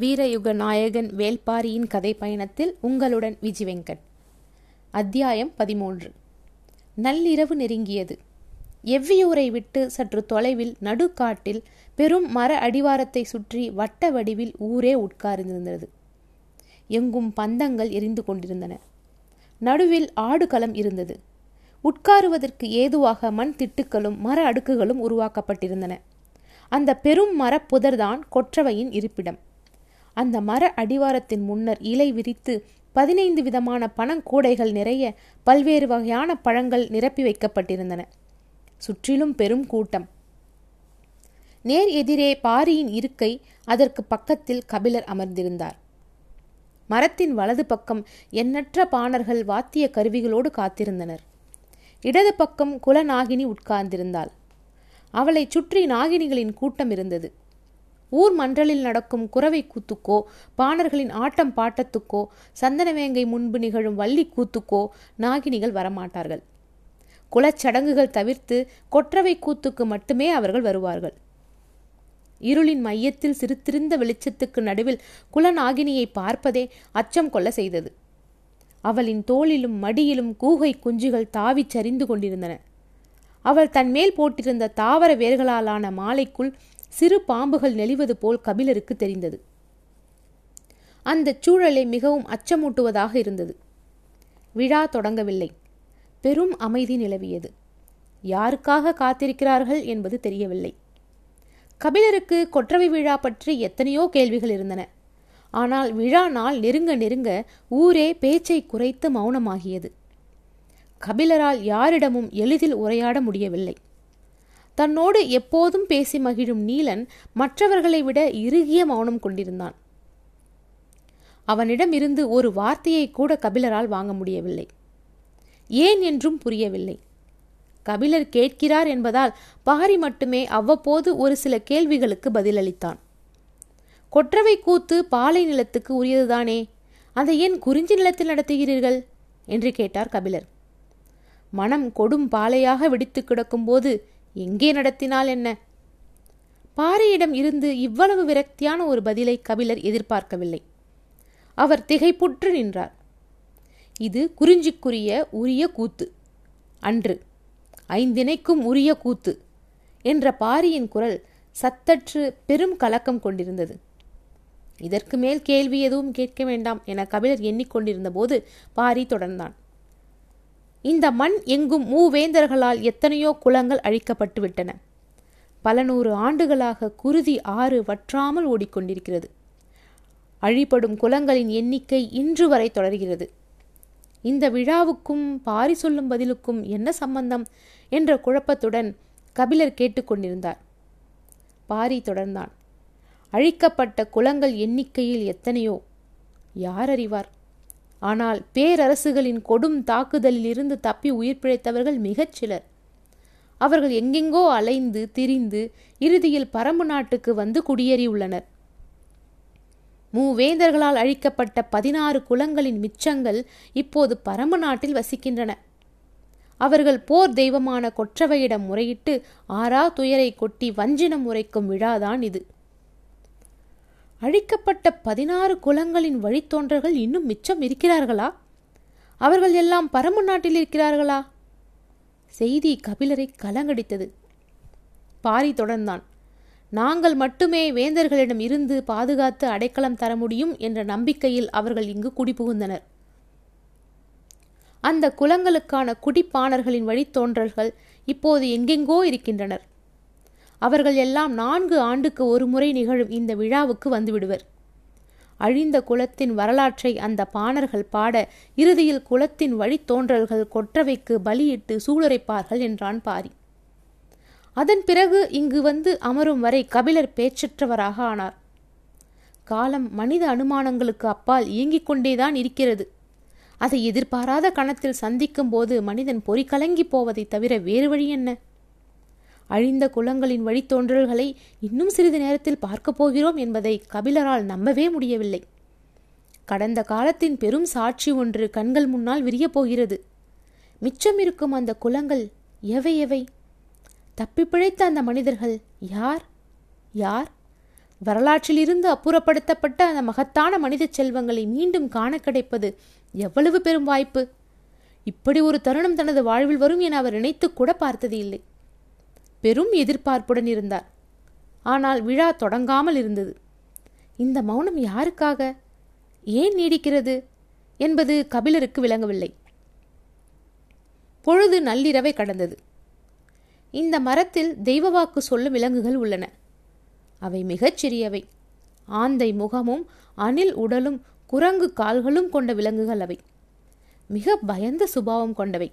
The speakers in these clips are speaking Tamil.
வீரயுக நாயகன் வேல்பாரியின் கதை பயணத்தில் உங்களுடன் விஜி வெங்கட். அத்தியாயம் பதிமூன்று. நள்ளிரவு நெருங்கியது. எவ்வியூரை விட்டு சற்று தொலைவில் நடுக்காட்டில் பெரும் மர அடிவாரத்தை சுற்றி வட்ட வடிவில் ஊரே உட்கார்ந்திருந்தது. எங்கும் பந்தங்கள் எரிந்து கொண்டிருந்தன. நடுவில் ஆடுகளம் இருந்தது. உட்காருவதற்கு ஏதுவாக மண் திட்டுக்களும் மர அடுக்குகளும் உருவாக்கப்பட்டிருந்தன. அந்த பெரும் மரப்புதர்தான் கொற்றவையின் இருப்பிடம். அந்த மர அடிவாரத்தின் முன்னர் இலை விரித்து பதினைந்து விதமான பணங்கூடைகள் நிறைய பல்வேறு வகையான பழங்கள் நிரப்பி வைக்கப்பட்டிருந்தன. சுற்றிலும் பெரும் கூட்டம். நேர் எதிரே பாரியின் இருக்கை அதற்கு பக்கத்தில் கபிலர் அமர்ந்திருந்தார். மரத்தின் வலது பக்கம் எண்ணற்ற பாணர்கள் வாத்திய கருவிகளோடு காத்திருந்தனர். இடது பக்கம் குலநாகினி உட்கார்ந்திருந்தாள். அவளைச் சுற்றி நாகினிகளின் கூட்டம் இருந்தது. ஊர் மன்றலில் நடக்கும் குறவை கூத்துக்கோ பாணர்களின் ஆட்டம் பாட்டத்துக்கோ சந்தனவேங்கை முன்பு நிகழும் வள்ளி கூத்துக்கோ நாகினிகள் வரமாட்டார்கள். குலச்சடங்குகள் தவிர்த்து கொற்றவை கூத்துக்கு மட்டுமே அவர்கள் வருவார்கள். இருளின் மையத்தில் சிறுத்திருந்த வெளிச்சத்துக்கு நடுவில் குலநாகினியை பார்ப்பதே அச்சம் கொள்ள செய்தது. அவளின் தோளிலும் மடியிலும் கூகை குஞ்சுகள் தாவிச் சரிந்து கொண்டிருந்தன. அவள் தன்மேல் போட்டிருந்த தாவர வேர்களாலான மாலைக்குள் சிறு பாம்புகள் நெளிவது போல் கபிலருக்கு தெரிந்தது. அந்த சூழலை மிகவும் அச்சமூட்டுவதாக இருந்தது. விழா தொடங்கவில்லை. பெரும் அமைதி நிலவியது. யாருக்காக காத்திருக்கிறார்கள் என்பது தெரியவில்லை. கபிலருக்கு கொற்றவை விழா பற்றி எத்தனையோ கேள்விகள் இருந்தன. ஆனால் விழா நாள் நெருங்க நெருங்க ஊரே பேச்சை குறைத்து மௌனமாகியது. கபிலரால் யாரிடமும் எளிதில் உரையாட முடியவில்லை. தன்னோடு எப்போதும் பேசி மகிழும் நீலன் மற்றவர்களை விட இறுகிய மௌனம் கொண்டிருந்தான். அவனிடம் இருந்து ஒரு வார்த்தையை கூட கபிலரால் வாங்க முடியவில்லை. ஏன் என்றும் புரியவில்லை. கபிலர் கேட்கிறார் என்பதால் பாரி மட்டுமே அவ்வப்போது ஒரு சில கேள்விகளுக்கு பதிலளித்தான். கொற்றவை கூத்து பாலை நிலத்துக்கு உரியதுதானே? அதை ஏன் குறிஞ்சி நிலத்தில் நடத்துகிறீர்கள்? என்று கேட்டார் கபிலர். மனம் கொடும் பாலையாக வெடித்து கிடக்கும்போது எங்கே நடத்தினால் என்ன? பாரியிடம் இருந்து இவ்வளவு விரக்தியான ஒரு பதிலை கபிலர் எதிர்பார்க்கவில்லை. அவர் திகைப்புற்று நின்றார். இது குறிஞ்சிக்குரிய உரிய கூத்து. அன்று ஐந்தினைக்கும் உரிய கூத்து என்ற பாரியின் குரல் சத்தற்று பெரும் கலக்கம் கொண்டிருந்தது. இதற்கு மேல் கேள்வி எதுவும் கேட்க வேண்டாம் என கபிலர் எண்ணிக்கொண்டிருந்த போது பாரி தொடர்ந்தான். இந்த மண் எங்கும் மூவேந்தர்களால் எத்தனையோ குளங்கள் அழிக்கப்பட்டு விட்டன பல நூறு ஆண்டுகளாக குருதி ஆறு வற்றாமல் ஓடிக்கொண்டிருக்கிறது. அழிப்படும் குலங்களின் எண்ணிக்கை இன்று வரை தொடர்கிறது. இந்த விழாவுக்கும் பாரி சொல்லும் பதிலுக்கும் என்ன சம்பந்தம்? என்ற குழப்பத்துடன் கபிலர் கேட்டுக்கொண்டிருந்தார் பாரி தொடர்ந்தான். அழிக்கப்பட்ட குலங்கள் எண்ணிக்கையில் எத்தனையோ? யார் அறிவார்? ஆனால் பேரரசுகளின் கொடும் தாக்குதலில் இருந்து தப்பி உயிர் பிழைத்தவர்கள் மிகச் சிலர். அவர்கள் எங்கெங்கோ அலைந்து திரிந்து இறுதியில் பரம்பு நாட்டுக்கு வந்து குடியேறியுள்ளனர். மூவேந்தர்களால் அழிக்கப்பட்ட பதினாறு குலங்களின் மிச்சங்கள் இப்போது பரம்பு நாட்டில் வசிக்கின்றன. அவர்கள் போர் தெய்வமான கொற்றவையிடம் முறையிட்டு ஆறா துயரை கொட்டி வஞ்சினம் உரைக்கும் விழாதான் இது. அழிக்கப்பட்ட பதினாறு குலங்களின் வழித்தோன்றர்கள் இன்னும் மிச்சம் இருக்கிறார்களா? அவர்கள் எல்லாம் பரம்பு நாட்டில் இருக்கிறார்களா? செய்தி கபிலரை கலங்கடித்தது. பாரி தொடர்ந்தான். நாங்கள் மட்டுமே வேந்தர்களிடம் இருந்து பாதுகாத்து அடைக்கலம் தர முடியும் என்ற நம்பிக்கையில் அவர்கள் இங்கு குடிபுகுந்தனர். அந்த குலங்களுக்கான குடிப்பாணர்களின் வழித்தோன்றல்கள் இப்போது எங்கெங்கோ இருக்கின்றனர். அவர்கள் எல்லாம் நான்கு ஆண்டுக்கு ஒரு முறை நிகழும் இந்த விழாவுக்கு வந்துவிடுவர். அழிந்த குலத்தின் வரலாற்றை அந்த பாணர்கள் பாட இறுதியில் குலத்தின் வழித்தோன்றல்கள் கொற்றவைக்கு பலியிட்டு சூளுரைப்பார்கள் என்றான் பாரி. அதன் பிறகு இங்கு வந்து அமரும் வரை கபிலர் பேச்சற்றவராக ஆனார். காலம் மனித அனுமானங்களுக்கு அப்பால் இயங்கிக் கொண்டேதான் இருக்கிறது. அதை எதிர்பாராத கணத்தில் சந்திக்கும் போது மனிதன் பொறிகலங்கி போவதை தவிர வேறு வழி என்ன? அழிந்த குலங்களின் வழித்தோன்றல்களை இன்னும் சிறிது நேரத்தில் பார்க்கப் போகிறோம் என்பதை கபிலரால் நம்பவே முடியவில்லை. கடந்த காலத்தின் பெரும் சாட்சி ஒன்று கண்கள் முன்னால் விரியப் போகிறது. மிச்சம் இருக்கும் அந்த குலங்கள் எவை எவை? தப்பி பிழைத்த அந்த மனிதர்கள் யார்? யார்? வரலாற்றிலிருந்து அப்புறப்படுத்தப்பட்ட அந்த மகத்தான மனித செல்வங்களை மீண்டும் காண கிடைப்பது எவ்வளவு பெரும் வாய்ப்பு? இப்படி ஒரு தருணம் தனது வாழ்வில் வரும் என அவர் நினைத்து கூட பார்த்தது இல்லை பெரும் எதிர்பார்ப்புடன் இருந்தார். ஆனால் விழா தொடங்காமல் இருந்தது. இந்த மௌனம் யாருக்காக? ஏன் நீடிக்கிறது? என்பது கபிலருக்கு விளங்கவில்லை. பொழுது நள்ளிரவை கடந்தது. இந்த மரத்தில் தெய்வவாக்கு சொல்லும் விலங்குகள் உள்ளன. அவை மிகச் சிறியவை. ஆந்தை முகமும் அணில் உடலும் குரங்கு கால்களும் கொண்ட விலங்குகள் அவை. மிக பயந்த சுபாவம் கொண்டவை.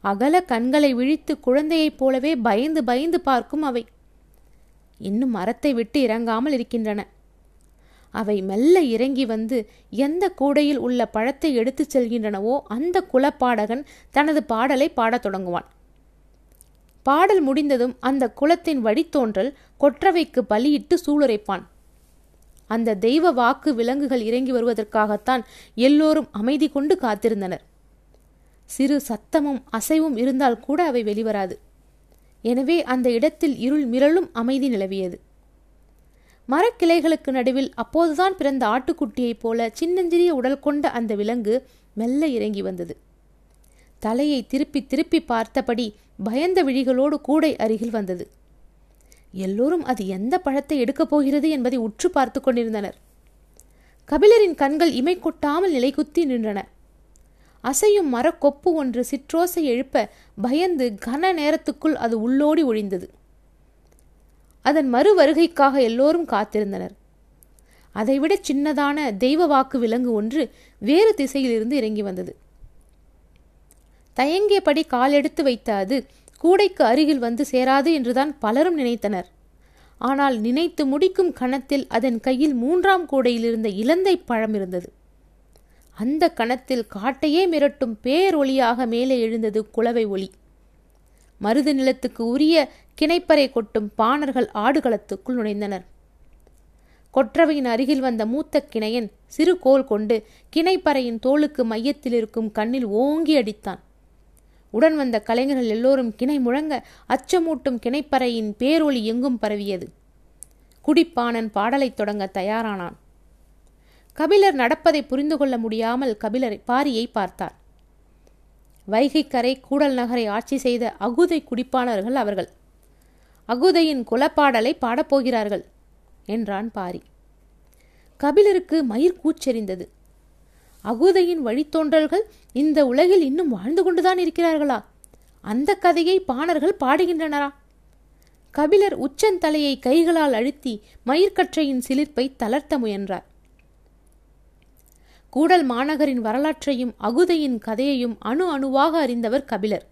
அகல கண்களை விழித்து குழந்தையைப் போலவே பயந்து பயந்து பார்க்கும் அவை. இன்னும் மரத்தை விட்டு இறங்காமல் இருக்கின்றன. அவை மெல்ல இறங்கி வந்து எந்த கூடையில் உள்ள பழத்தை எடுத்துச் செல்கின்றனவோ அந்த குலப்பாடகன் தனது பாடலை பாடத் தொடங்குவான். பாடல் முடிந்ததும் அந்த குலத்தின் வழித்தோன்றல் கொற்றவைக்கு பலியிட்டு சூளுரைப்பான். அந்த தெய்வ வாக்கு விலங்குகள் இறங்கி வருவதற்காகத்தான் எல்லோரும் அமைதி கொண்டு காத்திருந்தனர். சிறு சத்தமும் அசைவும் இருந்தால் கூட அவை வெளிவராது. எனவே அந்த இடத்தில் இருள் மிரளும் அமைதி நிலவியது. மரக்கிளைகளுக்கு நடுவில் அப்போதுதான் பிறந்த ஆட்டுக்குட்டியைப் போல சின்னஞ்சிறிய உடல் கொண்ட அந்த விலங்கு மெல்ல இறங்கி வந்தது. தலையை திருப்பி திருப்பி பார்த்தபடி பயந்த விழிகளோடு கூடை அருகில் வந்தது. எல்லோரும் அது எந்த பழத்தை எடுக்கப் போகிறது என்பதை உற்று பார்த்து கொண்டிருந்தனர். கபிலரின் கண்கள் இமை கொட்டாமல் நிலைகுத்தி நின்றன. அசையும் மரக்கொப்பு ஒன்று சிற்றோசை எழுப்ப பயந்து கன நேரத்துக்குள் அது உள்ளோடி ஒழிந்தது. அதன் மறு வருகைக்காக எல்லோரும் காத்திருந்தனர். அதைவிட சின்னதான தெய்வ வாக்கு விலங்கு ஒன்று வேறு திசையிலிருந்து இறங்கி வந்தது. தயங்கியபடி காலெடுத்து வைத்த அது கூடைக்கு அருகில் வந்து சேராது என்றுதான் பலரும் நினைத்தனர். ஆனால் நினைத்து முடிக்கும் கணத்தில் அதன் கையில் மூன்றாம் கூடையில் இருந்த இலந்தை பழம் இருந்தது. அந்த கணத்தில் காட்டையே மிரட்டும் பேரொளியாக மேலே எழுந்தது குளவை ஒளி. மருது நிலத்துக்கு உரிய கிணைப்பறை கொட்டும் பாணர்கள் ஆடுகளத்துக்குள் நுழைந்தனர். கொற்றவையின் அருகில் வந்த மூத்த கிணையன் சிறு கோல் கொண்டு கிணைப்பறையின் தோளுக்கு மையத்தில் இருக்கும் கண்ணில் ஓங்கி அடித்தான். உடன் வந்த கலைஞர்கள் எல்லோரும் கிணை முழங்க அச்சமூட்டும் கிணைப்பறையின் பேரொளி எங்கும் பரவியது. குடிப்பானன் பாடலைத் தொடங்க தயாரானான். கபிலர் நடப்பதை புரிந்து கொள்ள முடியாமல் கபிலர் பாரியை பார்த்தார். வைகைக்கரை கூடல் நகரை ஆட்சி செய்த அகுதை குடிப்பானவர்கள் அவர்கள். அகுதையின் குலப்பாடலை பாடப்போகிறார்கள் என்றான் பாரி. கபிலருக்கு மயிர் கூச்செறிந்தது. அகுதையின் வழித்தோன்றல்கள் இந்த உலகில் இன்னும் வாழ்ந்து கொண்டுதான் இருக்கிறார்களா? அந்த கதையை பாணர்கள் பாடுகின்றனரா? கபிலர் உச்சந்தலையை கைகளால் அழுத்தி மயிர்கற்றையின் சிலிர்ப்பை தளர்த்த முயன்றார். கூடல் மாநகரின் வரலாற்றையும் அகுதையின் கதையையும் அணு அணுவாக அறிந்தவர் கபிலர்.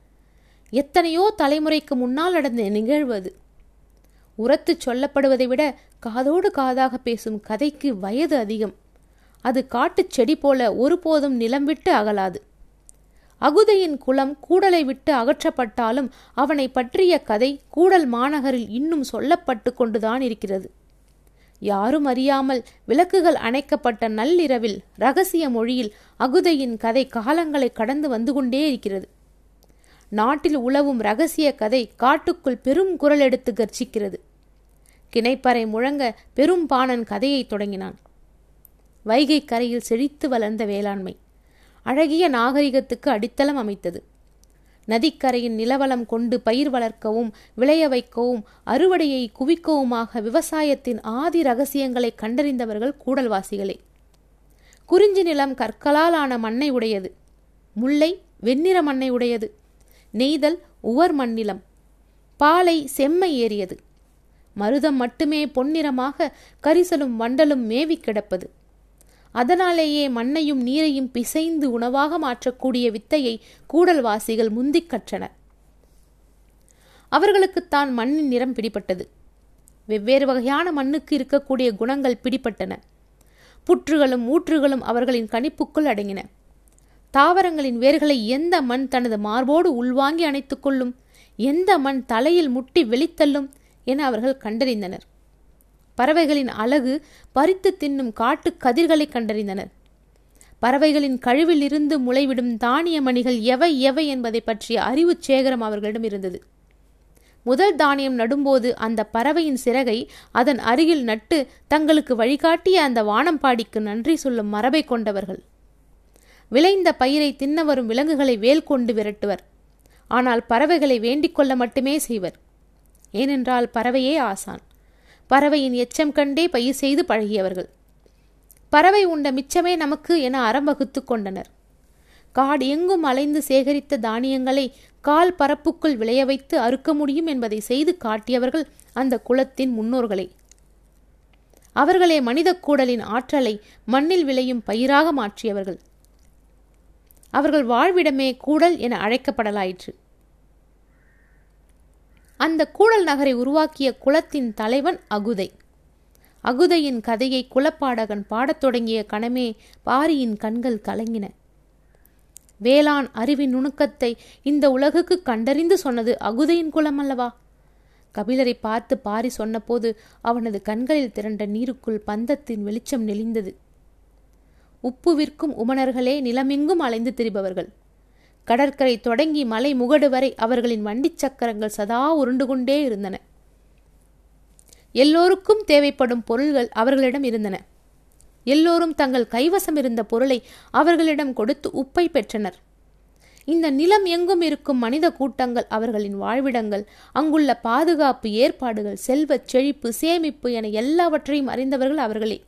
எத்தனையோ தலைமுறைக்கு முன்னால் நடந்த நிகழ்வு அது உரத்து சொல்லப்படுவதை விட காதோடு காதாக பேசும் கதைக்கு வயது அதிகம். அது காட்டுச் செடி போல ஒருபோதும் நிலம் விட்டு அகலாது. அகுதையின் குலம் கூடலை விட்டு அகற்றப்பட்டாலும் அவனை பற்றிய கதை கூடல் மாநகரில் இன்னும் சொல்லப்பட்டு கொண்டுதான் இருக்கிறது. யாரும் அறியாமல் விளக்குகள் அணைக்கப்பட்ட நள்ளிரவில் ரகசிய மொழியில் அகுதையின் கதை காலங்களை கடந்து வந்து கொண்டே இருக்கிறது. நாட்டில் உழவும் ரகசிய கதை காட்டுக்குள் பெரும் குரல் எடுத்து கர்ச்சிக்கிறது. கிணைப்பறை முழங்க பெரும் பாணன் கதையை தொடங்கினான். வைகை கரையில் செழித்து வளர்ந்த வேளாண்மை அழகிய நாகரிகத்துக்கு அடித்தளம் அமைத்தது. நதிக்கரையின் நிலவளம் கொண்டு பயிர் வளர்க்கவும் விளைய வைக்கவும் அறுவடையை குவிக்கவுமாக விவசாயத்தின் ஆதி ரகசியங்களை கண்டறிந்தவர்கள் கூடல்வாசிகளே. குறிஞ்சி நிலம் கற்களால் ஆன மண்ணை உடையது. முல்லை வெண்ணிற மண்ணை உடையது. நெய்தல் உவர் மண்ணிலம். பாலை செம்மை ஏறியது. மருதம் மட்டுமே பொன்னிறமாக கரிசலும் வண்டலும் மேவி கிடப்பது. அதனாலேயே மண்ணையும் நீரையும் பிசைந்து உணவாக மாற்றக்கூடிய வித்தையை கூடல்வாசிகள் முந்திக் கற்றனர். அவர்களுக்குத்தான் மண்ணின் நிறம் பிடிப்பட்டது வெவ்வேறு வகையான மண்ணுக்கு இருக்கக்கூடிய குணங்கள் பிடிப்பட்டன புற்றுகளும் ஊற்றுகளும் அவர்களின் கணிப்புக்குள் அடங்கின. தாவரங்களின் வேர்களை எந்த மண் தனது மார்போடு உள்வாங்கி அணைத்துக்கொள்ளும் எந்த மண் தலையில் முட்டி வெளித்தள்ளும் என அவர்கள் கண்டறிந்தனர். பறவைகளின் அழகு பறித்து தின்னும் காட்டு கதிர்களை கண்டறிந்தனர். பறவைகளின் கழிவில் இருந்து முளைவிடும் தானிய மணிகள் எவை எவை என்பதை பற்றிய அறிவு சேகரம் அவர்களிடம் இருந்தது. முதல் தானியம் நடும்போது அந்த பறவையின் சிறகை அதன் அருகில் நட்டு தங்களுக்கு வழிகாட்டிய அந்த வானம்பாடிக்கு நன்றி சொல்லும் மரபை கொண்டவர்கள். விளைந்த பயிரை தின்ன வரும் விலங்குகளை வேல் கொண்டு விரட்டுவர். ஆனால் பறவைகளை வேண்டிக் கொள்ள மட்டுமே செய்வர். ஏனென்றால் பறவையே ஆசான். பறவையின் எச்சம் கண்டே பயிர் செய்து பழகியவர்கள். பறவை உண்ட மிச்சமே நமக்கு என அறம் வகுத்து கொண்டனர். காடு எங்கும் அலைந்து சேகரித்த தானியங்களை கால் பரப்புக்குள் விளைய வைத்து அறுக்க முடியும் என்பதை செய்து காட்டியவர்கள் அந்த குலத்தின் முன்னோர்களே. அவர்களே மனித கூடலின் ஆற்றலை மண்ணில் விளையும் பயிராக மாற்றியவர்கள். அவர்கள் வாழ்விடமே கூடல் என அழைக்கப்படலாயிற்று. அந்த கூடல் நகரை உருவாக்கிய குலத்தின் தலைவன் அகுதை. அகுதையின் கதையை குலப்பாடகன் பாடத் தொடங்கிய கணமே பாரியின் கண்கள் கலங்கின. வேளாண் அறிவின் நுணுக்கத்தை இந்த உலகுக்கு கண்டறிந்து சொன்னது அகுதையின் குலம் அல்லவா கபிலரை பார்த்து பாரி சொன்னபோது அவனது கண்களில் திரண்ட நீருக்குள் பந்தத்தின் வெளிச்சம் நெளிந்தது. உப்பு விற்கும் உமணர்களே நிலமெங்கும் அலைந்து திரிபவர்கள். கடற்கரை தொடங்கி மலை முகடு வரை அவர்களின் வண்டிச் சக்கரங்கள் சதா உருண்டு கொண்டே இருந்தன. எல்லோருக்கும் தேவைப்படும் பொருள்கள் அவர்களிடம் இருந்தன. எல்லோரும் தங்கள் கைவசம் இருந்த பொருளை அவர்களிடம் கொடுத்து உப்பை பெற்றனர். இந்த நிலம் எங்கும் இருக்கும் மனித கூட்டங்கள் அவர்களின் வாழ்விடங்கள் அங்குள்ள பாதுகாப்பு ஏற்பாடுகள் செல்வச் செழிப்பு சேமிப்பு என எல்லாவற்றையும் அறிந்தவர்கள் அவர்களே.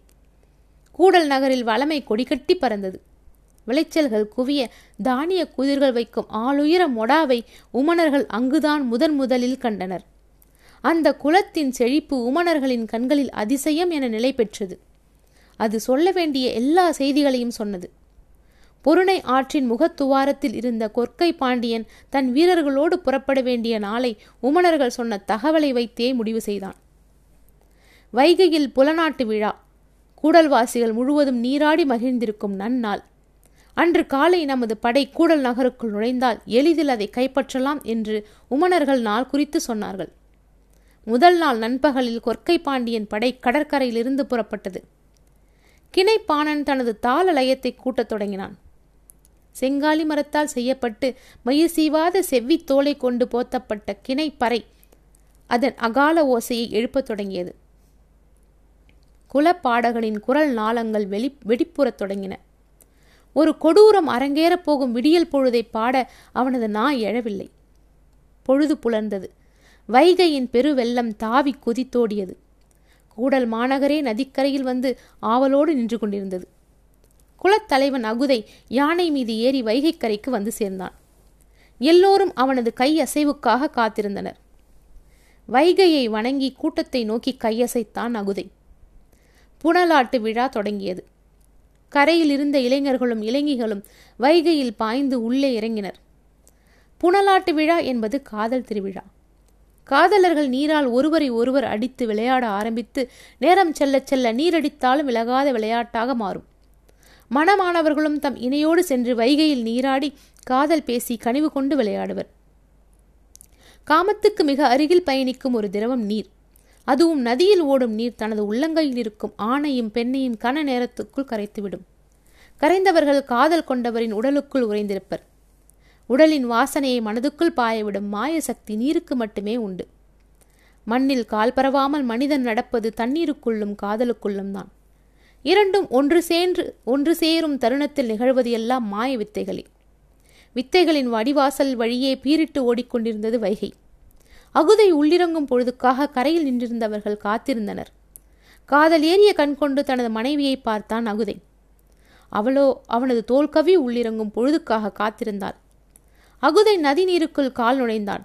கூடல் நகரில் வளமை கொடிகட்டி பறந்தது. விளைச்சல்கள் குவிய தானிய குதிர்கள் வைக்கும் ஆளுயர மொடாவை உமணர்கள் அங்குதான் முதன் முதலில் கண்டனர். அந்த குலத்தின் செழிப்பு உமணர்களின் கண்களில் அதிசயம் என நிலை பெற்றது. அது சொல்ல வேண்டிய எல்லா செய்திகளையும் சொன்னது. பொருணை ஆற்றின் முகத்துவாரத்தில் இருந்த கொற்கை பாண்டியன் தன் வீரர்களோடு புறப்பட வேண்டிய நாளை உமணர்கள் சொன்ன தகவலை வைத்தே முடிவு செய்தான். வைகையில் புலநாட்டு விழா. கூடல்வாசிகள் முழுவதும் நீராடி மகிழ்ந்திருக்கும் நன்னாள். அன்று காலை நமது படை கூடல் நகருக்குள் நுழைந்தால் எளிதில் அதை கைப்பற்றலாம் என்று உமணர்கள் நாள் குறித்து சொன்னார்கள். முதல் நாள் நண்பகலில் கொற்கை பாண்டியன் படை கடற்கரையிலிருந்து புறப்பட்டது. கிணைப்பாணன் தனது தாள லயத்தை கூட்டத் தொடங்கினான். செங்காலி மரத்தால் செய்யப்பட்டு மயிர் சீவாத செவ்வி தோலை கொண்டு போத்தப்பட்ட கிணைப்பறை அதன் அகால ஓசையை எழுப்பத் தொடங்கியது. குலப்பாடகனின் குரல் நாளங்கள் வெளி வெடிப்புறத் தொடங்கின. ஒரு கொடூரம் அரங்கேறப் போகும் விடியல் பொழுதை பாட அவனது நா எழவில்லை. பொழுது புலர்ந்தது. வைகையின் பெருவெள்ளம் தாவி குதித்தோடியது. கூடல் மாநகரே நதிக்கரையில் வந்து ஆவலோடு நின்று கொண்டிருந்தது. குலத்தலைவன் அகுதை யானை மீது ஏறி வைகைக்கரைக்கு வந்து சேர்ந்தான். எல்லோரும் அவனது கை அசைவுக்காக காத்திருந்தனர். வைகையை வணங்கி கூட்டத்தை நோக்கி கையசைத்தான் அகுதை. புனலாட்டு விழா தொடங்கியது. கரையில் இருந்த இளைஞர்களும் இளைஞிகளும் வைகையில் பாய்ந்து உள்ளே இறங்கினர். புனலாட்டு விழா என்பது காதல் திருவிழா. காதலர்கள் நீரால் ஒருவரை ஒருவர் அடித்து விளையாட ஆரம்பித்து நேரம் செல்ல செல்ல நீரடித்தாலும் விலகாத விளையாட்டாக மாறும். மணமானவர்களும் தம் இணையோடு சென்று வைகையில் நீராடி காதல் பேசி கனிவு கொண்டு விளையாடுவர். காமத்துக்கு மிக அருகில் பயணிக்கும் ஒரு திரவம் நீர். அதுவும் நதியில் ஓடும் நீர் தனது உள்ளங்கையில் இருக்கும் ஆணையும் பெண்ணையும் கன நேரத்துக்குள் கரைத்துவிடும். கரைந்தவர்கள் காதல் கொண்டவரின் உடலுக்குள் உறைந்திருப்பர். உடலின் வாசனையை மனதுக்குள் பாயவிடும் மாய சக்தி நீருக்கு மட்டுமே உண்டு. மண்ணில் கால் பரவாமல் மனிதன் நடப்பது தண்ணீருக்குள்ளும் காதலுக்குள்ளும் தான். இரண்டும் ஒன்று சேர்ந்து ஒன்று சேரும் தருணத்தில் நிகழ்வது எல்லாம் மாய வித்தைகளே. வித்தைகளின் வடிவாசல் வழியே பீரிட்டு ஓடிக்கொண்டிருந்தது வைகை. அகுதை உள்ளிறங்கும் பொழுதுக்காக கரையில் நின்றிருந்தவர்கள் காத்திருந்தனர். காதல் ஏறிய கண்கொண்டு தனது மனைவியை பார்த்தான் அகுதை. அவளோ அவனது தோல்கவி உள்ளிறங்கும் பொழுதுக்காக காத்திருந்தாள். அகுதை நதி நீருக்குள் கால் நுழைந்தான்.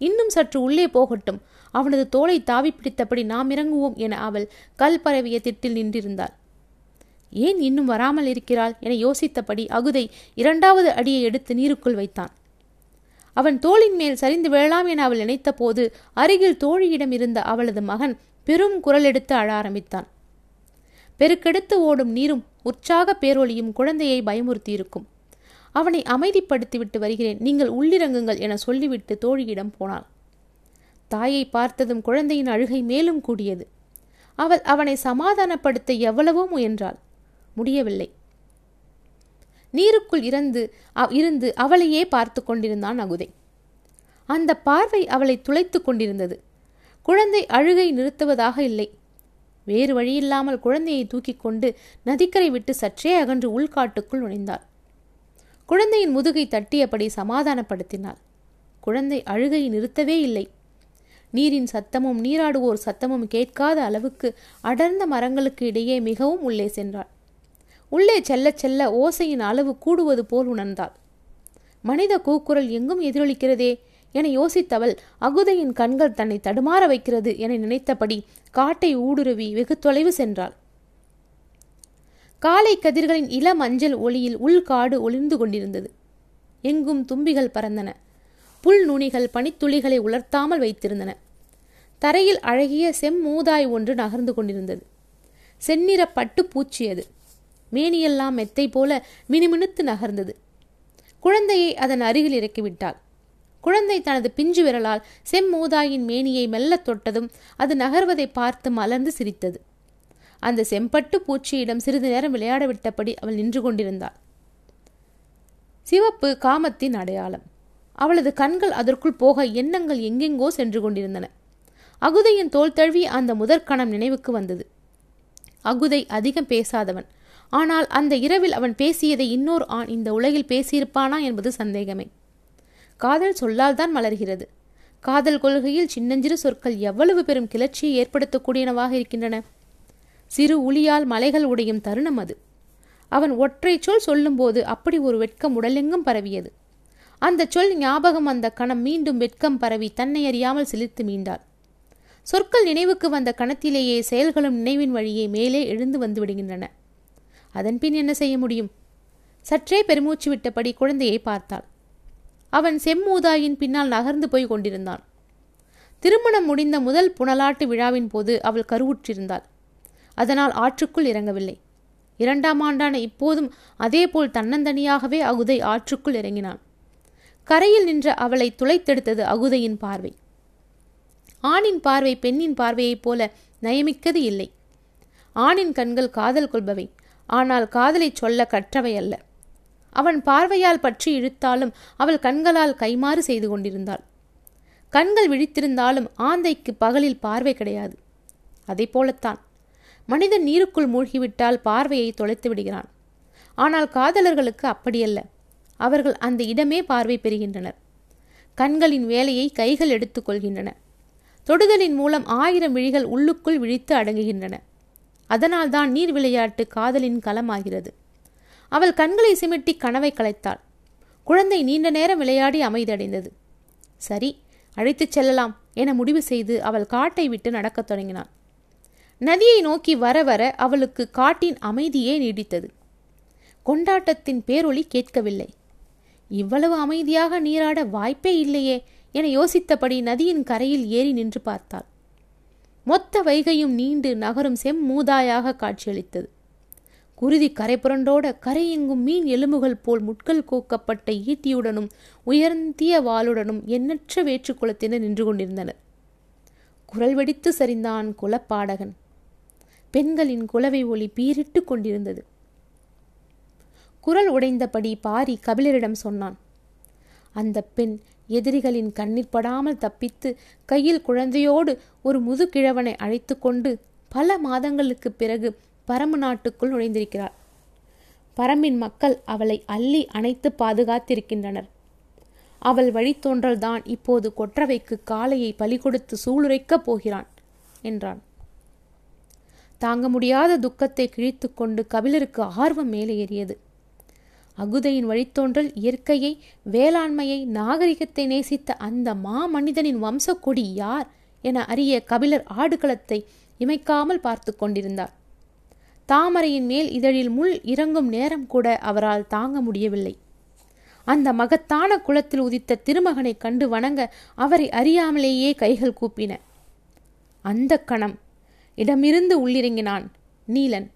இன்னும் சற்று உள்ளே போகட்டும் அவனது தோலை தாவி பிடித்தபடி நாம் இறங்குவோம் என அவள் கல் பரவிய திட்டில் நின்றிருந்தாள். ஏன் இன்னும் வராமல் இருக்கிறாள் என யோசித்தபடி அகுதை இரண்டாவது அடியை எடுத்து நீருக்குள் வைத்தான். அவன் தோளின் மேல் சரிந்து விழலாம் என அவள் நினைத்த போது அருகில் தோழியிடம் இருந்த அவளது மகன் பெரும் குரல் எடுத்து அழ ஆரம்பித்தான். பெருக்கெடுத்து ஓடும் நீரும் உற்சாக பேரொழியும் குழந்தையை பயமுறுத்தியிருக்கும். அவனை அமைதிப்படுத்திவிட்டு வருகிறேன். நீங்கள் உள்ளிறங்குங்கள் என சொல்லிவிட்டு தோழியிடம் போனாள். தாயை பார்த்ததும் குழந்தையின் அழுகை மேலும் கூடியது. அவள் அவனை சமாதானப்படுத்த எவ்வளவோ முயன்றாள். முடியவில்லை. நீருக்குள் இறந்து இருந்து அவளையே பார்த்து கொண்டிருந்தான் அகுதை. அந்த பார்வை அவளை துளைத்து கொண்டிருந்தது. குழந்தை அழுகை நிறுத்துவதாக இல்லை. வேறு வழியில்லாமல் குழந்தையை தூக்கிக் கொண்டு நதிக்கரை விட்டு சற்றே அகன்று உள்காட்டுக்குள் நுழைந்தாள். குழந்தையின் முதுகை தட்டியபடி சமாதானப்படுத்தினாள். குழந்தை அழுகை நிறுத்தவே இல்லை. நீரின் சத்தமும் நீராடுவோர் சத்தமும் கேட்காத அளவுக்கு அடர்ந்த மரங்களுக்கு இடையே மிகவும் உள்ளே சென்றாள். உள்ளே செல்ல செல்ல ஓசையின் அளவு கூடுவது போல் உணர்ந்தாள். மனித கூக்குரல் எங்கும் எதிரொலிக்கிறதே என யோசித்தவள் அகுதையின் கண்கள் தன்னை தடுமாற வைக்கிறது என நினைத்தபடி காட்டை ஊடுருவி வெகு தொலைவு சென்றாள். காலை கதிர்களின் இள மஞ்சள் ஒளியில் உள்காடு ஒளிர்ந்து கொண்டிருந்தது. எங்கும் தும்பிகள் பறந்தன. புல் நுனிகள் பனித்துளிகளை உலர்த்தாமல் வைத்திருந்தன. தரையில் அழகிய செம்மூதாய் ஒன்று நகர்ந்து கொண்டிருந்தது. செந்நிற பட்டு பூச்சியது மேனியெல்லாம் மெத்தை போல மினுமினுத்து நகர்ந்தது. குழந்தையை அதன் அருகில் இறக்கிவிட்டாள். குழந்தை தனது பிஞ்சு விரலால் செம்மூதாயின் மேனியை மெல்லத் தொட்டதும் அது நகர்வதை பார்த்து மலர்ந்து சிரித்தது. அந்த செம்பட்டு பூச்சியிடம் சிறிது நேரம் விளையாட விட்டபடி அவள் நின்று கொண்டிருந்தாள். சிவப்பு காமத்தின் அடையாளம். அவளது கண்கள் அதற்குள் போக எண்ணங்கள் எங்கெங்கோ சென்று கொண்டிருந்தன. அகுதையின் தோல் தழுவி அந்த முதற்கணம் நினைவுக்கு வந்தது. அகுதை அதிகம் பேசாதவன். ஆனால் அந்த இரவில் அவன் பேசியதை இன்னொரு ஆண் இந்த உலகில் பேசியிருப்பானா என்பது சந்தேகமே. காதல் சொல்லால் தான் மலர்கிறது. காதல் கொள்கையில் சின்னஞ்சிறு சொற்கள் எவ்வளவு பெரும் கிளர்ச்சியை ஏற்படுத்தக்கூடியனவாக இருக்கின்றன. சிறு உளியால் மலைகள் உடையும் தருணம் அது. அவன் ஒற்றை சொல் சொல்லும்போது அப்படி ஒரு வெட்கம் உடலெங்கும் பரவியது. அந்த சொல் ஞாபகம் அந்த கணம் மீண்டும் வெட்கம் பரவி தன்னை அறியாமல் சிலிர்த்து மீண்டாள். சொற்கள் நினைவுக்கு வந்த கணத்திலேயே செயல்களும் நினைவின் வழியே மேலே எழுந்து வந்து விடுகின்றன. அதன்பின் என்ன செய்ய முடியும்? சற்றே பெருமூச்சு விட்டபடி குழந்தையை பார்த்தாள். அவன் செம்மூதாயின் பின்னால் நகர்ந்து போய் கொண்டிருந்தான். திருமணம் முடிந்த முதல் புனலாட்டு விழாவின் போது அவள் கருவுற்றிருந்தாள். அதனால் ஆற்றுக்குள் இறங்கவில்லை. இரண்டாம் ஆண்டான இப்போதும் அதேபோல் தன்னந்தனியாகவே அகுதை ஆற்றுக்குள் இறங்கினான். கரையில் நின்ற அவளை துளைத்தெடுத்தது அகுதையின் பார்வை. ஆணின் பார்வை பெண்ணின் பார்வையைப் போல நயமிக்கது இல்லை. ஆணின் கண்கள் காதல் கொள்பவை. ஆனால் காதலை சொல்ல கற்றவை அல்ல. அவன் பார்வையால் பற்றி இழுத்தாலும் அவள் கண்களால் கைமாறு செய்து கொண்டிருந்தாள். கண்கள் விழித்திருந்தாலும் ஆந்தைக்கு பகலில் பார்வை கிடையாது. அதை போலத்தான். மனிதன் நீருக்குள் மூழ்கிவிட்டால் பார்வையை தொலைத்து விடுகிறான். ஆனால் காதலர்களுக்கு அப்படியல்ல. அவர்கள் அந்த இடமே பார்வை பெறுகின்றனர். கண்களின் வேலையை கைகள் எடுத்துக்கொள்கின்றன தொடுதலின் மூலம் ஆயிரம் விழிகள் உள்ளுக்குள் விழித்து அடங்குகின்றன. அதனால்தான் நீர் விளையாட்டு காதலின் களமாகிறது. அவள் கண்களை சிமிட்டி கனவை கலைத்தாள் குழந்தை நீண்ட நேரம் விளையாடி அமைதியடைந்தது. சரி அழைத்துச் செல்லலாம் என முடிவு செய்து அவள் காட்டை விட்டு நடக்கத் தொடங்கினாள். நதியை நோக்கி வர வர அவளுக்கு காட்டின் அமைதியே நீடித்தது. கொண்டாட்டத்தின் பேரொளி கேட்கவில்லை. இவ்வளவு அமைதியாக நீராட வாய்ப்பே இல்லையே என யோசித்தபடி நதியின் கரையில் ஏறி நின்று பார்த்தாள். மொத்த வைகையும் நீண்டு நகரும் செம்மூதாயாக காட்சியளித்தது. குருதி கரைபுரண்டோட கரையெங்கும் மீன் எலும்புகள் போல் முட்கள் கோக்கப்பட்ட ஈட்டியுடனும் உயர்ந்திய வாளுடனும் எண்ணற்ற வேற்றுக்குளத்தினர் நின்று கொண்டிருந்தனர். குரல் வெடித்து சரிந்தான் குலப்பாடகன். பெண்களின் குலவை ஒளி பீரிட்டு கொண்டிருந்தது. குரல் உடைந்தபடி பாரி கபிலரிடம் சொன்னான் அந்த பெண் எதிரிகளின் கண்ணீர் படாமல் தப்பித்து கையில் குழந்தையோடு ஒரு முதுகிழவனை அழைத்து கொண்டு பல மாதங்களுக்கு பிறகு பரம்பு நாட்டுக்குள் நுழைந்திருக்கிறார். பரம்பின் மக்கள் அவளை அள்ளி அணைத்து பாதுகாத்திருக்கின்றனர். அவள் வழித்தோன்றல்தான் இப்போது கொற்றவைக்கு காளையை பலி கொடுத்து சூளுரைக்கப் போகிறான் என்றான். தாங்க முடியாத துக்கத்தை கிழித்து கொண்டு கபிலருக்கு ஆர்வம் மேலே ஏறியது. அகுதையின் வழித்தோன்றல் இயற்கையை வேளாண்மையை நாகரிகத்தை நேசித்த அந்த மா மனிதனின் வம்சக்கொடி யார் என அறிய கபிலர் ஆடுகளத்தை இமைக்காமல் பார்த்து கொண்டிருந்தார். தாமரையின் மேல் இதழில் முள் இறங்கும் நேரம் கூட அவரால் தாங்க முடியவில்லை. அந்த மகத்தான குளத்தில் உதித்த திருமகனை கண்டு வணங்க அவரை அறியாமலேயே கைகள் கூப்பின. அந்த கணம் இடமிருந்து உள்ளிறங்கினான் நீலன்